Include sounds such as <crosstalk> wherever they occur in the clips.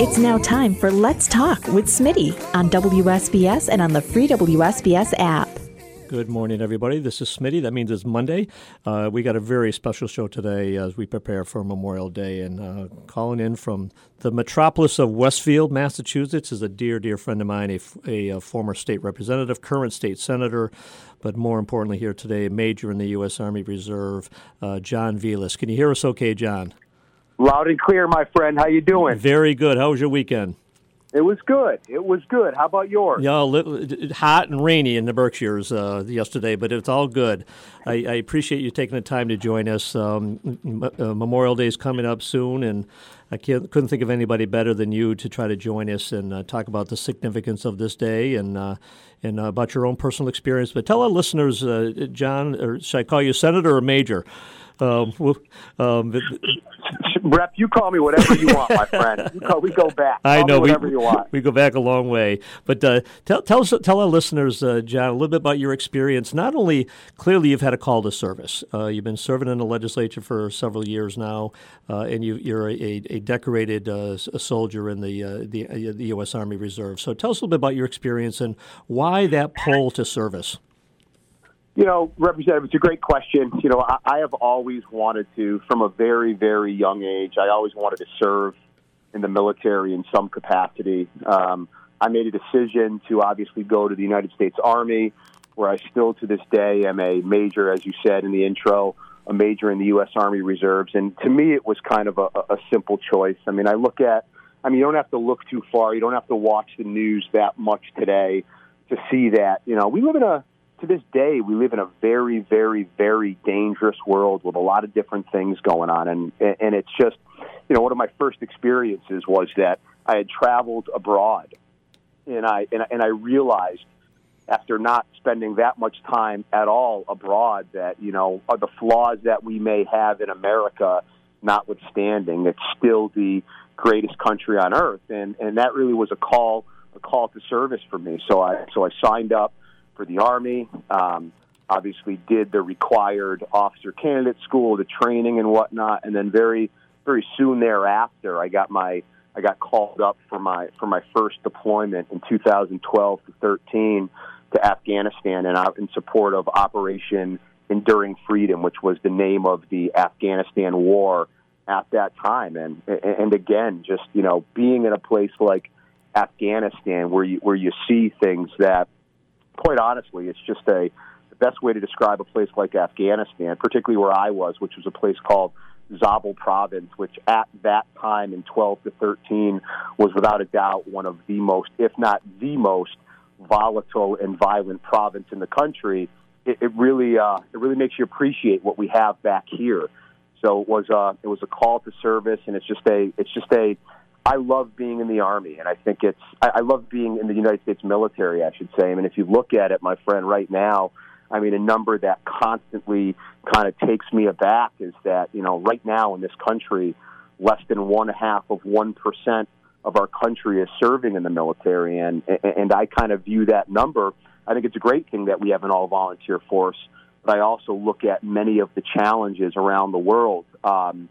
It's now time for Let's Talk with Smitty on WSBS and on the free WSBS app. Good morning, everybody. This is Smitty. That means it's Monday. Uh, we got a very special show today as we prepare for Memorial Day. And uh, calling in from the metropolis of Westfield, Massachusetts, is a dear, dear friend of mine, a, a, a former state representative, current state senator, but more importantly, here today, a major in the U.S. Army Reserve, uh, John Velis. Can you hear us okay, John? Loud and clear, my friend. How you doing? Very good. How was your weekend? It was good. It was good. How about yours? Yeah, hot and rainy in the Berkshires uh, yesterday, but it's all good. I, I, appreciate you taking the time to join us. Um, uh, Memorial Day is coming up soon, and I couldn't think of anybody better than you to try to join us and uh, talk about the significance of this day and uh, and about your own personal experience. But tell our listeners, uh, John, or should I call you Senator or Major? Um, um, Rep, you call me whatever you want, my friend. Call, we go back. Call I know whatever we, you want. We go back a long way. But uh, tell tell us, tell our listeners, uh, John, a little bit about your experience. Not only clearly you've had a call to service. Uh, you've been serving in the legislature for several years now, uh, and you, are a, a, decorated uh, a soldier in the uh, the, the U.S. Army Reserve. So tell us a little bit about your experience and why that pull to service. You know, Representative, it's a great question. You know, I, I have always wanted to, from a very, very young age, I always wanted to serve in the military in some capacity. Um, I made a decision to obviously go to the United States Army, where I still to this day am a major, as you said in the intro, a major in the U.S. Army Reserves. And to me, it was kind of a, a simple choice. I mean, I look at, I mean, you don't have to look too far. You don't have to watch the news that much today to see that, you know, we live in a, to this day, we live in a very, very, very dangerous world with a lot of different things going on, and and it's just, you know, one of my first experiences was that I had traveled abroad, and I and, and I realized after not spending that much time at all abroad that you know are the flaws that we may have in America, notwithstanding, it's still the greatest country on earth, and and that really was a call a call to service for me. So I so I signed up for the Army. Um, obviously, did the required officer candidate school, the training and whatnot, and then very, very soon thereafter, I got my I got called up for my for my first deployment in 2012 to 13 to Afghanistan and out in support of Operation Enduring Freedom, which was the name of the Afghanistan war at that time. And and again, just you know, being in a place like Afghanistan where you where you see things that quite honestly, it's just a the best way to describe a place like Afghanistan, particularly where I was, which was a place called Zabul province, which at that time in 12 to 13 was without a doubt one of the most, if not the most, volatile and violent province in the country. It, it really, uh, it really makes you appreciate what we have back here. So it was, uh, it was a call to service, and it's just a, it's just a, I love being in the Army, and I think it's I, love being in the United States military. I should say. I mean, if you look at it, my friend, right now, I mean, a number that constantly kind of takes me aback is that you know, right now in this country, less than one half of one percent of our country is serving in the military, and and I kind of view that number. I think it's a great thing that we have an all volunteer force, but I also look at many of the challenges around the world. Um,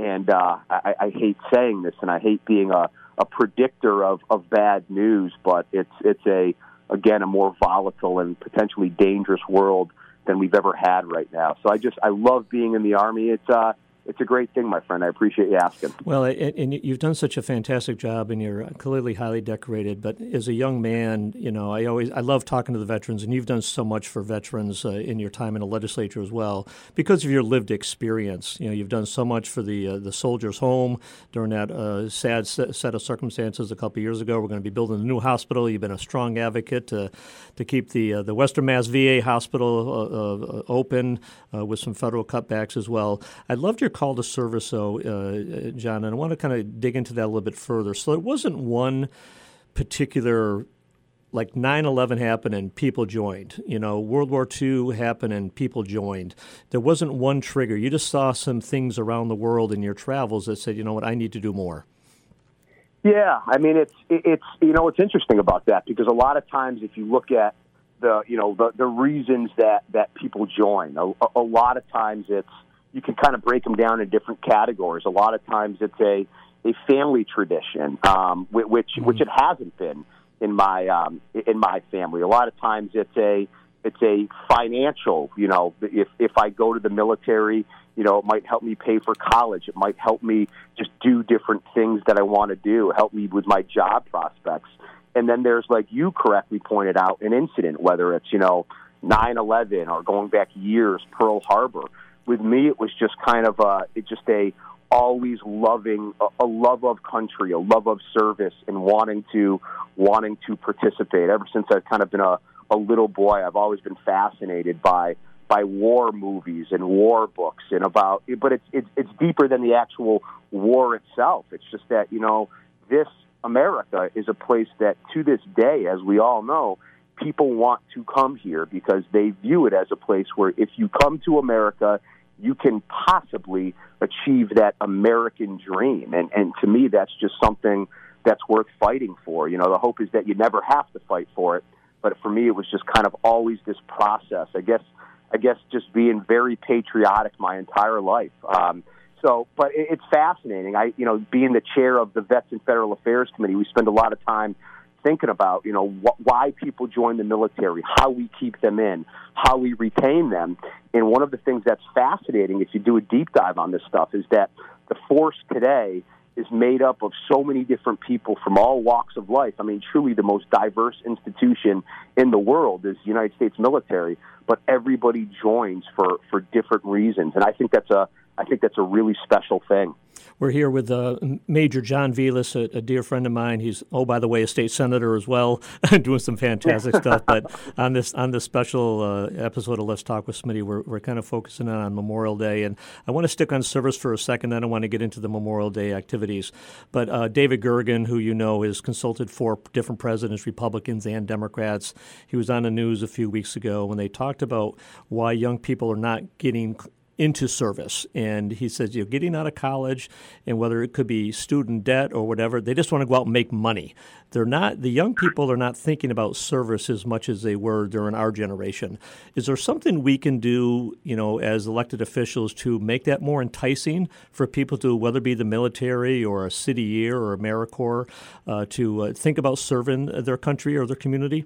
and uh, I, I hate saying this, and I hate being a, a predictor of, of bad news, but it's it's a again a more volatile and potentially dangerous world than we've ever had right now. So I just I love being in the army. It's uh, it's a great thing, my friend. I appreciate you asking. Well, and you've done such a fantastic job, and you're clearly highly decorated. But as a young man, you know, I always I love talking to the veterans, and you've done so much for veterans uh, in your time in the legislature as well because of your lived experience. You know, you've done so much for the uh, the soldiers' home during that uh, sad set of circumstances a couple years ago. We're going to be building a new hospital. You've been a strong advocate to to keep the uh, the Western Mass VA hospital uh, uh, open with some federal cutbacks as well. I loved your call to service, though, uh, John, and I want to kind of dig into that a little bit further. So it wasn't one particular like 9-11 happened and people joined. You know world war ii happened and people joined. There wasn't one trigger. You just saw some things around the world in your travels that said you know what? I need to do more. Yeah. I mean it's it's you know it's interesting about that because a lot of times if you look at the you know the the reasons that that people join a, a lot of times it's you can kind of break them down in different categories. A lot of times it's a a family tradition, um, which mm-hmm. which it hasn't been in my um, in my family. A lot of times it's a it's a financial. You know, if if I go to the military, you know, it might help me pay for college. It might help me just do different things that I want to do. Help me with my job prospects. And then there's like you correctly pointed out an incident, whether it's you know nine eleven or going back years, Pearl Harbor. With me, it was just kind of a, it just a always loving a, a love of country, a love of service, and wanting to wanting to participate. Ever since I've kind of been a, a little boy, I've always been fascinated by by war movies and war books and about. But it's it's it's deeper than the actual war itself. It's just that you know this America is a place that to this day, as we all know, people want to come here because they view it as a place where if you come to America, you can possibly achieve that American dream. And and to me, that's just something that's worth fighting for. You know, the hope is that you never have to fight for it. But for me, it was just kind of always this process. I guess, I guess, just being very patriotic my entire life. Um, so, but it, it's fascinating. I, you know, being the chair of the Vets and Federal Affairs Committee, we spend a lot of time thinking about, you know, wh- why people join the military, how we keep them in, how we retain them. And one of the things that's fascinating, if you do a deep dive on this stuff, is that the force today is made up of so many different people from all walks of life. I mean, truly the most diverse institution in the world is the United States military, but everybody joins for, for different reasons. And I think that's a I think that's a really special thing. We're here with uh, Major John Velis, a, a, dear friend of mine. He's, oh, by the way, a state senator as well, <laughs> doing some fantastic <laughs> stuff. But on this on this special uh, episode of Let's Talk with Smitty, we're, we're kind of focusing on Memorial Day. And I want to stick on service for a second. Then I want to get into the Memorial Day activities. But uh, David Gergen, who you know has consulted for different presidents, Republicans and Democrats, he was on the news a few weeks ago when they talked about why young people are not getting into service. And he says, you know, getting out of college and whether it could be student debt or whatever, they just want to go out and make money. They're not, the young people are not thinking about service as much as they were during our generation. Is there something we can do, you know, as elected officials to make that more enticing for people to, whether it be the military or a city year or AmeriCorps, uh, to uh, think about serving their country or their community?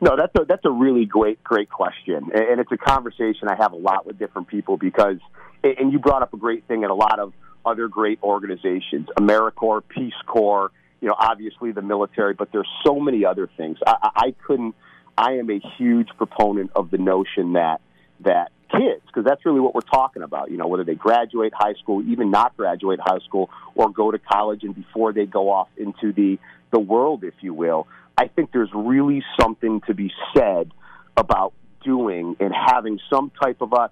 No, that's a that's a really great great question, and it's a conversation I have a lot with different people because, and you brought up a great thing, and a lot of other great organizations, AmeriCorps, Peace Corps, you know, obviously the military, but there's so many other things. I, I couldn't. I am a huge proponent of the notion that that kids, because that's really what we're talking about. You know, whether they graduate high school, even not graduate high school, or go to college, and before they go off into the the world, if you will, I think there's really something to be said about doing and having some type of a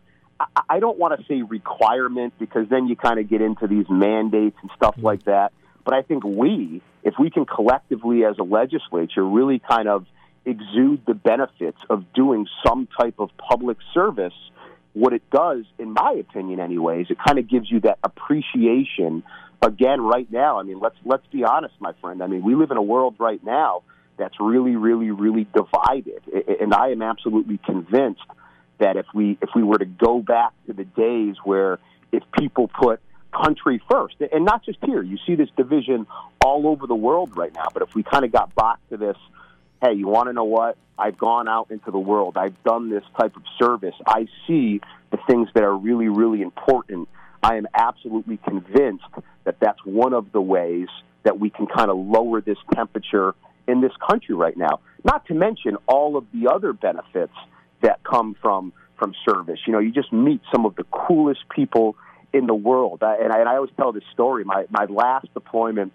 I don't want to say requirement because then you kind of get into these mandates and stuff mm-hmm. like that. But I think we, if we can collectively as a legislature really kind of exude the benefits of doing some type of public service, what it does, in my opinion, anyways, it kind of gives you that appreciation. Again, right now, I mean, let's let's be honest, my friend. I mean, we live in a world right now that's really, really, really divided. And I am absolutely convinced that if we if we were to go back to the days where if people put country first, and not just here, you see this division all over the world right now. But if we kind of got back to this, hey, you want to know what? I've gone out into the world. I've done this type of service. I see the things that are really, really important. I am absolutely convinced that that's one of the ways that we can kind of lower this temperature in this country right now. Not to mention all of the other benefits that come from from service. You know, you just meet some of the coolest people in the world. I, and, I, and I always tell this story. My my last deployment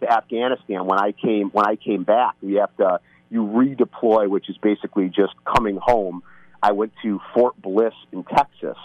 to Afghanistan when I came when I came back, we have to you redeploy, which is basically just coming home. I went to Fort Bliss in Texas,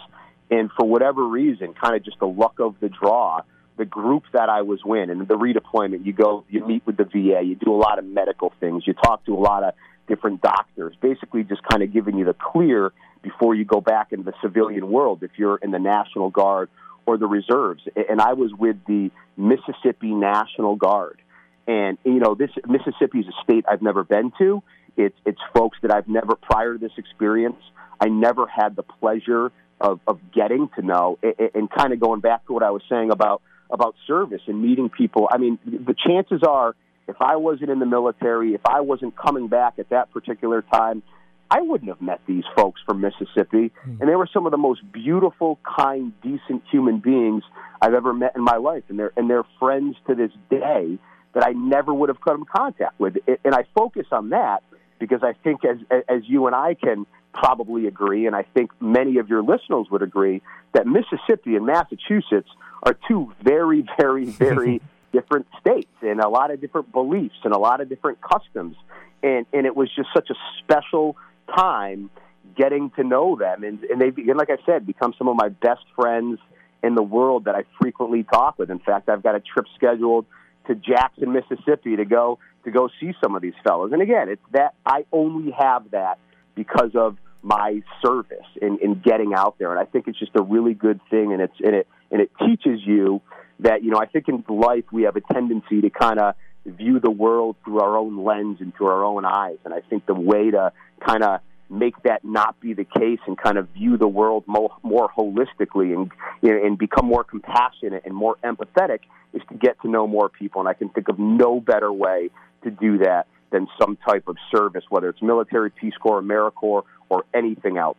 and for whatever reason, kind of just the luck of the draw, the group that I was with and the redeployment, you go, you meet with the VA, you do a lot of medical things, you talk to a lot of different doctors, basically just kind of giving you the clear before you go back into the civilian world if you're in the National Guard or the reserves. And I was with the Mississippi National Guard. And, you know, this Mississippi is a state I've never been to. It's, it's folks that I've never, prior to this experience, I never had the pleasure of, of getting to know and, and kind of going back to what I was saying about about service and meeting people. I mean, the chances are, if I wasn't in the military, if I wasn't coming back at that particular time, I wouldn't have met these folks from Mississippi. Mm. And they were some of the most beautiful, kind, decent human beings I've ever met in my life. And they're, and they're friends to this day that I never would have come in contact with. And I focus on that because I think as, as you and I can probably agree, and I think many of your listeners would agree, that Mississippi and Massachusetts are two very, very, <laughs> very different states and a lot of different beliefs and a lot of different customs. And, and it was just such a special time getting to know them. And, and they've and like I said, become some of my best friends in the world that I frequently talk with. In fact, I've got a trip scheduled to Jackson, Mississippi to go to go see some of these fellows. And again, it's that I only have that because of my service in, in getting out there. And I think it's just a really good thing and it's and it and it teaches you that, you know, I think in life we have a tendency to kind of view the world through our own lens and through our own eyes. And I think the way to kind of make that not be the case and kind of view the world more, more holistically and you know, and become more compassionate and more empathetic is to get to know more people. And I can think of no better way to do that than some type of service, whether it's military, Peace Corps, AmeriCorps, or anything else.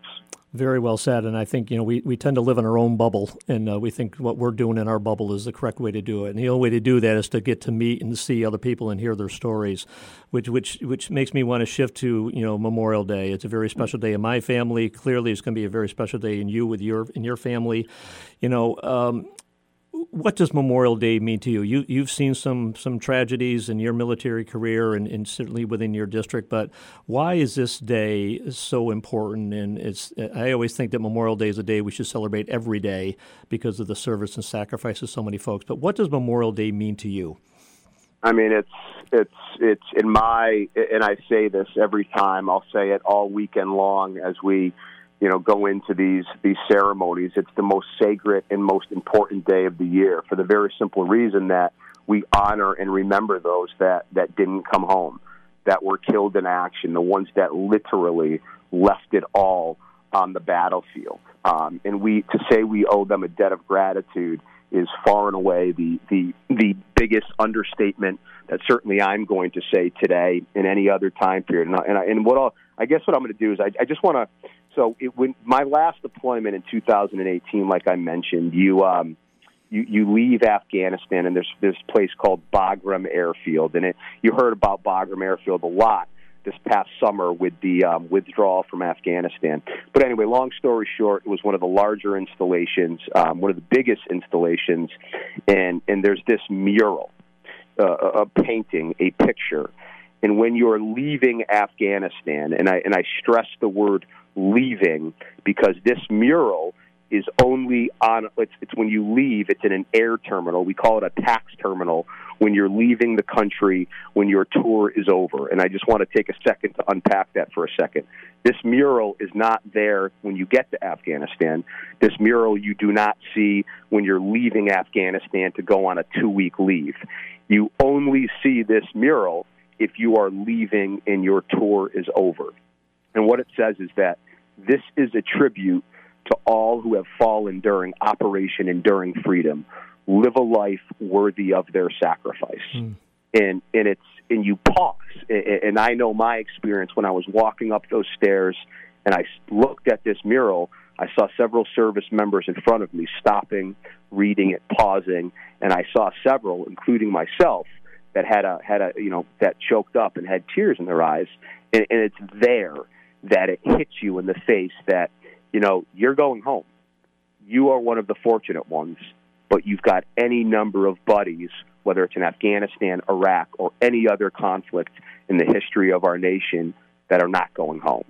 Very well said. And I think, you know, we, we tend to live in our own bubble, and uh, we think what we're doing in our bubble is the correct way to do it. And the only way to do that is to get to meet and see other people and hear their stories, which, which, which makes me want to shift to, you know, Memorial Day. It's a very special day in my family. Clearly, it's going to be a very special day in you with your, in your family. You know, um, what does Memorial Day mean to you? You you've seen some some tragedies in your military career and, and, certainly within your district, but why is this day so important? And it's I always think that Memorial Day is a day we should celebrate every day because of the service and sacrifice of so many folks. But what does Memorial Day mean to you? I mean, it's it's it's in my and I say this every time. I'll say it all weekend long as we you know, go into these these ceremonies. It's the most sacred and most important day of the year for the very simple reason that we honor and remember those that that didn't come home, that were killed in action, the ones that literally left it all on the battlefield. Um, and we to say we owe them a debt of gratitude is far and away the the the biggest understatement that certainly I'm going to say today in any other time period. And, I, and, I, and what I'll, I guess what I'm going to do is I, I just want to so it, when my last deployment in 2018, like I mentioned, you um, you, you leave Afghanistan and there's this place called Bagram Airfield, and it you heard about Bagram Airfield a lot this past summer with the um, withdrawal from Afghanistan. But anyway, long story short, it was one of the larger installations, um, one of the biggest installations, and and there's this mural, uh, a painting, a picture. And when you're leaving Afghanistan, and I and I stress the word leaving because this mural is only on it's, it's when you leave it's in an air terminal. We call it a PAX terminal when you're leaving the country when your tour is over. And i just want to take a second to unpack that for a second. This mural is not there when you get to afghanistan. This mural you do not see when you're leaving afghanistan to go on a two week leave. You only see this mural if you are leaving and your tour is over. And what it says is that this is a tribute to all who have fallen during Operation Enduring Freedom. Live a life worthy of their sacrifice. Mm. And and it's and you pause. And I know my experience when I was walking up those stairs and I looked at this mural. I saw several service members in front of me stopping, reading it, pausing, and I saw several, including myself, that had a had a you know that choked up and had tears in their eyes. And, and it's there that it hits you in the face that, you know, you're going home. You are one of the fortunate ones, but you've got any number of buddies, whether it's in Afghanistan, Iraq, or any other conflict in the history of our nation, that are not going home.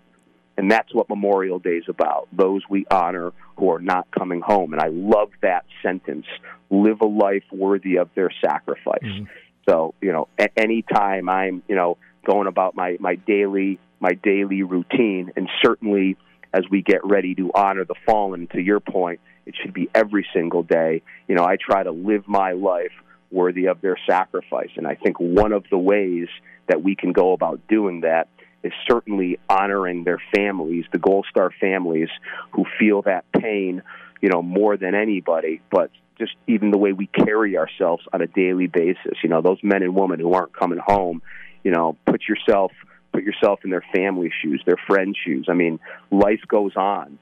And that's what Memorial Day is about those we honor who are not coming home. And I love that sentence live a life worthy of their sacrifice. Mm-hmm. So, you know, at any time I'm, you know, going about my, my daily my daily routine, and certainly as we get ready to honor the fallen. To your point, it should be every single day. You know, I try to live my life worthy of their sacrifice, and I think one of the ways that we can go about doing that is certainly honoring their families, the Gold Star families who feel that pain, you know, more than anybody. But just even the way we carry ourselves on a daily basis, you know, those men and women who aren't coming home, you know, put yourself put yourself in their family shoes, their friends' shoes. I mean, life goes on,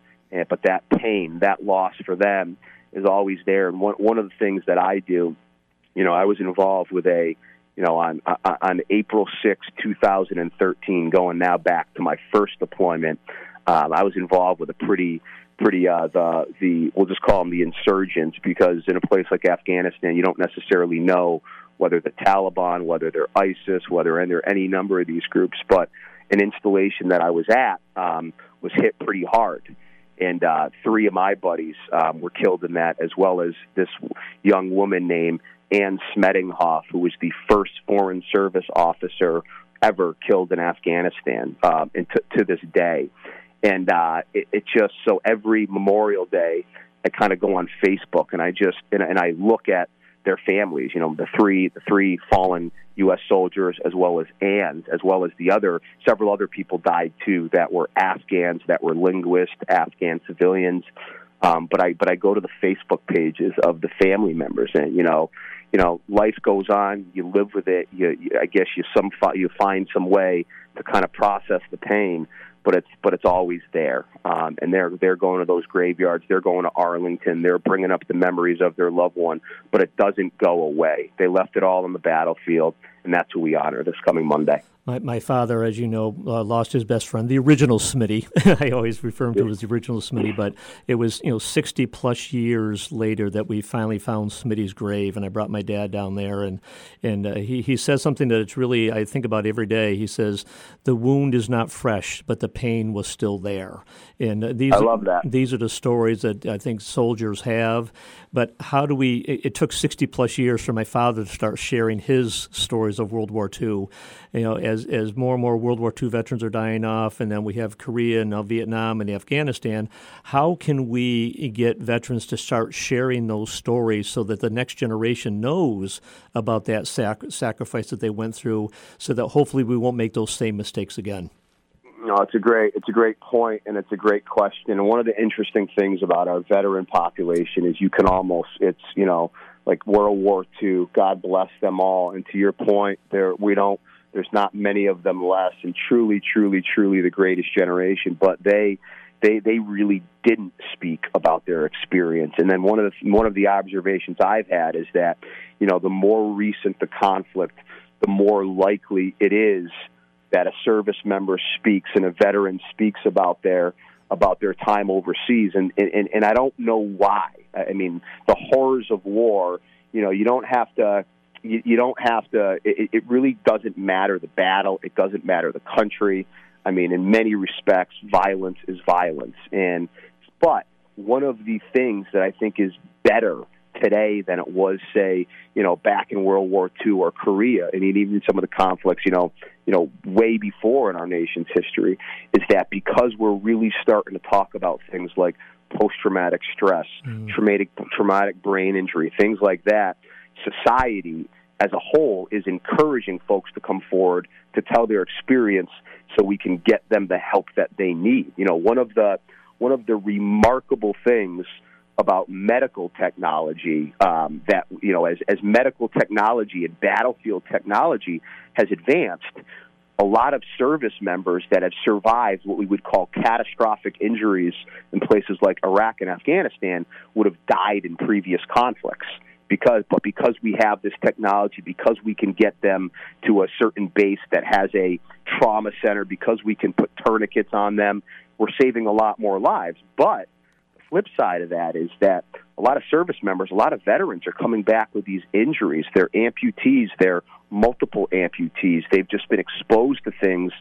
but that pain, that loss for them is always there. And one one of the things that I do, you know, I was involved with a you know, on on April 6, 2013, going now back to my first deployment, um, I was involved with a pretty pretty uh, the the we'll just call them the insurgents because in a place like Afghanistan, you don't necessarily know whether the Taliban, whether they're ISIS, whether they're any number of these groups. But an installation that I was at um, was hit pretty hard. And uh, three of my buddies um, were killed in that, as well as this young woman named Anne Smedinghoff, who was the first Foreign Service officer ever killed in Afghanistan, um, and to this day. And uh, it, it just so every Memorial Day, I kind of go on Facebook and I just and, and I look at their families. You know, the three the three fallen U.S. soldiers, as well as Anne's, as well as the other several other people died too that were Afghans, that were linguists, Afghan civilians. Um, but I but I go to the Facebook pages of the family members, and you know, you know, life goes on. You live with it. You, you I guess you some you find some way to kind of process the pain, but it's but it's always there. Um, and they're they're going to those graveyards. They're going to Arlington. They're bringing up the memories of their loved one, but it doesn't go away. They left it all on the battlefield, and that's who we honor this coming Monday. My, my father, as you know, uh, lost his best friend, the original Smitty. <laughs> I always refer him to as the original Smitty, but it was you know 60 plus years later that we finally found Smitty's grave, and I brought my dad down there, and and uh, he he says something that it's really I think about every day. He says the wound is not fresh, but the pain was still there, and uh, these I love that. These are the stories that I think soldiers have, but how do we? It, it took 60 plus years for my father to start sharing his stories of World War II, you know. As as more and more World War II veterans are dying off, and then we have Korea and now Vietnam and Afghanistan, how can we get veterans to start sharing those stories so that the next generation knows about that sac- sacrifice that they went through, so that hopefully we won't make those same mistakes again? No, it's a great it's a great point and it's a great question. And one of the interesting things about our veteran population is you can almost it's you know like World War II. God bless them all. And to your point, there we don't there's not many of them less, and truly, truly, truly the greatest generation. But they, they, they really didn't speak about their experience. And then one of the one of the observations I've had is that, you know, the more recent the conflict, the more likely it is that a service member speaks and a veteran speaks about their about their time overseas. And and, and I don't know why. I mean, the horrors of war. You know, you don't have to you, you don't have to. It, it really doesn't matter the battle. It doesn't matter the country. I mean, in many respects, violence is violence. And but one of the things that I think is better today than it was, say, you know, back in World War II or Korea, and even some of the conflicts, you know, you know, way before in our nation's history, is that because we're really starting to talk about things like post-traumatic stress, mm. traumatic traumatic brain injury, things like that, society as a whole is encouraging folks to come forward to tell their experience so we can get them the help that they need. You know, one of the one of the remarkable things about medical technology um, that you know as as medical technology and battlefield technology has advanced a lot of service members that have survived what we would call catastrophic injuries in places like Iraq and Afghanistan would have died in previous conflicts because but because we have this technology because we can get them to a certain base that has a trauma center because we can put tourniquets on them we're saving a lot more lives. But the flip side of that is that a lot of service members a lot of veterans are coming back with these injuries. They're amputees. They're multiple amputees. They've just been exposed to things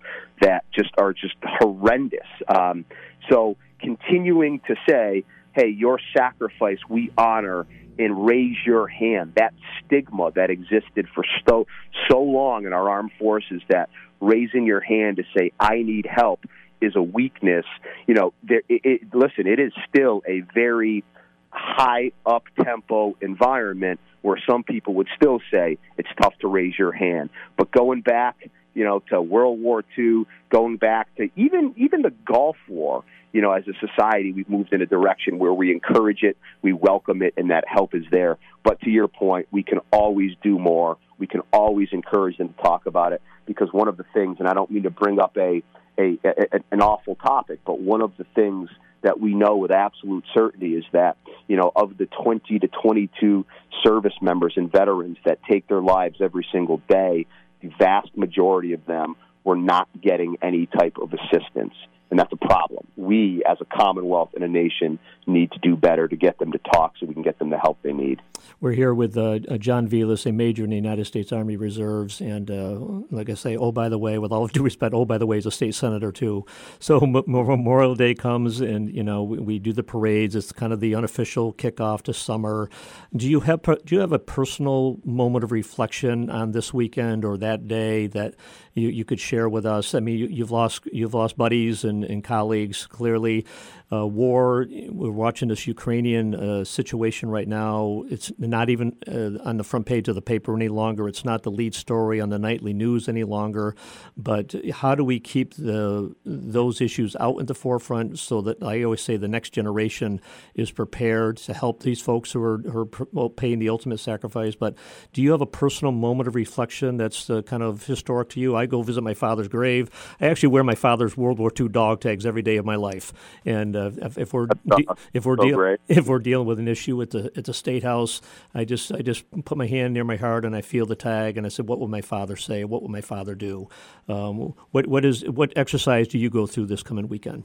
that just are just horrendous. Um, so continuing to say hey your sacrifice we honor and raise your hand. That stigma that existed for so so long in our armed forces that raising your hand to say I need help is a weakness. You know, there, it, it, listen, it is still a very high up tempo environment where some people would still say it's tough to raise your hand. But going back you know, to World War II, going back to even even the Gulf War. You know, as a society, we've moved in a direction where we encourage it, we welcome it, and that help is there. But to your point, we can always do more. We can always encourage them to talk about it because one of the things, and I don't mean to bring up a, a, a an awful topic, but one of the things that we know with absolute certainty is that you know of the 20 to 22 service members and veterans that take their lives every single day the vast majority of them were not getting any type of assistance and that's a problem. We, as a Commonwealth and a nation, need to do better to get them to talk so we can get them the help they need. We're here with uh, uh, John Velis, a major in the United States Army Reserves, and uh, like I say, oh by the way, with all <laughs> due respect, oh by the way, he's a state senator too. So Memorial Day comes, and you know we, we, do the parades. It's kind of the unofficial kickoff to summer. Do you have do you have a personal moment of reflection on this weekend or that day that you, you could share with us? I mean, you, have lost you've lost buddies and, and colleagues clearly uh, war. We're watching this Ukrainian uh, situation right now. It's not even uh, on the front page of the paper any longer. It's not the lead story on the nightly news any longer. But how do we keep the those issues out in the forefront so that I always say the next generation is prepared to help these folks who are, who are paying the ultimate sacrifice? But do you have a personal moment of reflection that's uh, kind of historic to you? I go visit my father's grave. I actually wear my father's World War II dog tags every day of my life, and uh, if, if, we're de- if we're so if we're dealing with an issue at the at the state house, I just I just put my hand near my heart and I feel the tag and I said, what would my father say? What would my father do? Um, what what is what exercise do you go through this coming weekend?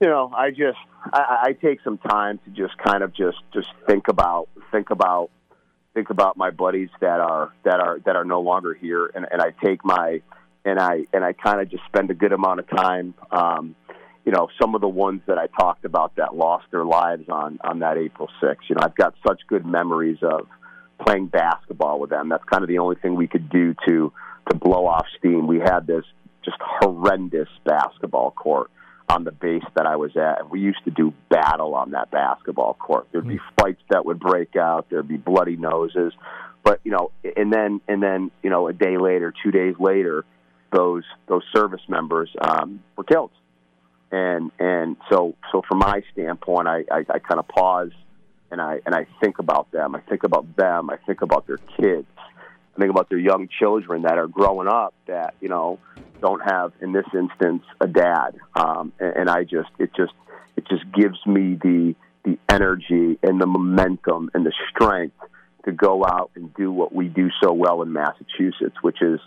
You know, I just I, I take some time to just kind of just just think about think about think about my buddies that are that are that are no longer here, and, and I take my and I and I kind of just spend a good amount of time um, you know, some of the ones that I talked about that lost their lives on on that April 6th. You know, I've got such good memories of playing basketball with them. That's kind of the only thing we could do to to blow off steam. We had this just horrendous basketball court on the base that I was at. And we used to do battle on that basketball court. There'd be hmm. fights that would break out. There'd be bloody noses. But you know, and then and then you know, a day later, two days later, those those service members um, were killed and and so so from my standpoint, I, I, I kind of pause and I and I think about them. I think about them. I think about their kids. I think about their young children that are growing up that you know don't have, in this instance, a dad. Um, and, and I just it just it just gives me the the energy and the momentum and the strength to go out and do what we do so well in Massachusetts, which is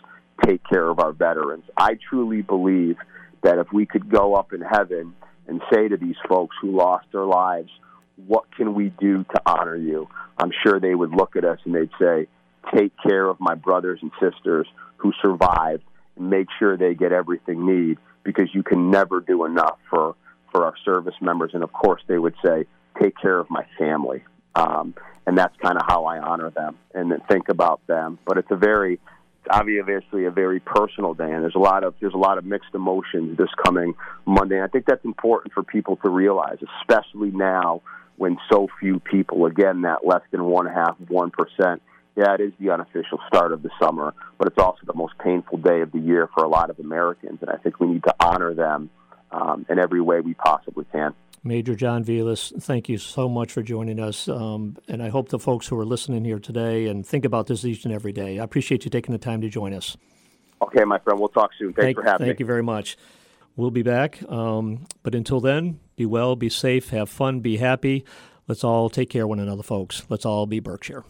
take care of our veterans. I truly believe that if we could go up in heaven and say to these folks who lost their lives, what can we do to honor you? I'm sure they would look at us and they'd say, take care of my brothers and sisters who survived and make sure they get everything need because you can never do enough for, for our service members. And of course, they would say, take care of my family. Um, and that's kind of how I honor them and then think about them. But it's a very obviously a very personal day, and there's a lot of there's a lot of mixed emotions this coming Monday. And I think that's important for people to realize, especially now when so few people, again, that less than one half one percent. Yeah, it is the unofficial start of the summer, but it's also the most painful day of the year for a lot of Americans, and I think we need to honor them um, in every way we possibly can. Major John Velis, thank you so much for joining us. Um, and I hope the folks who are listening here today and think about this each and every day. I appreciate you taking the time to join us. Okay, my friend. We'll talk soon. Thanks thank, for having thank me. Thank you very much. We'll be back. Um, but until then, be well, be safe, have fun, be happy. Let's all take care of one another, folks. Let's all be Berkshire.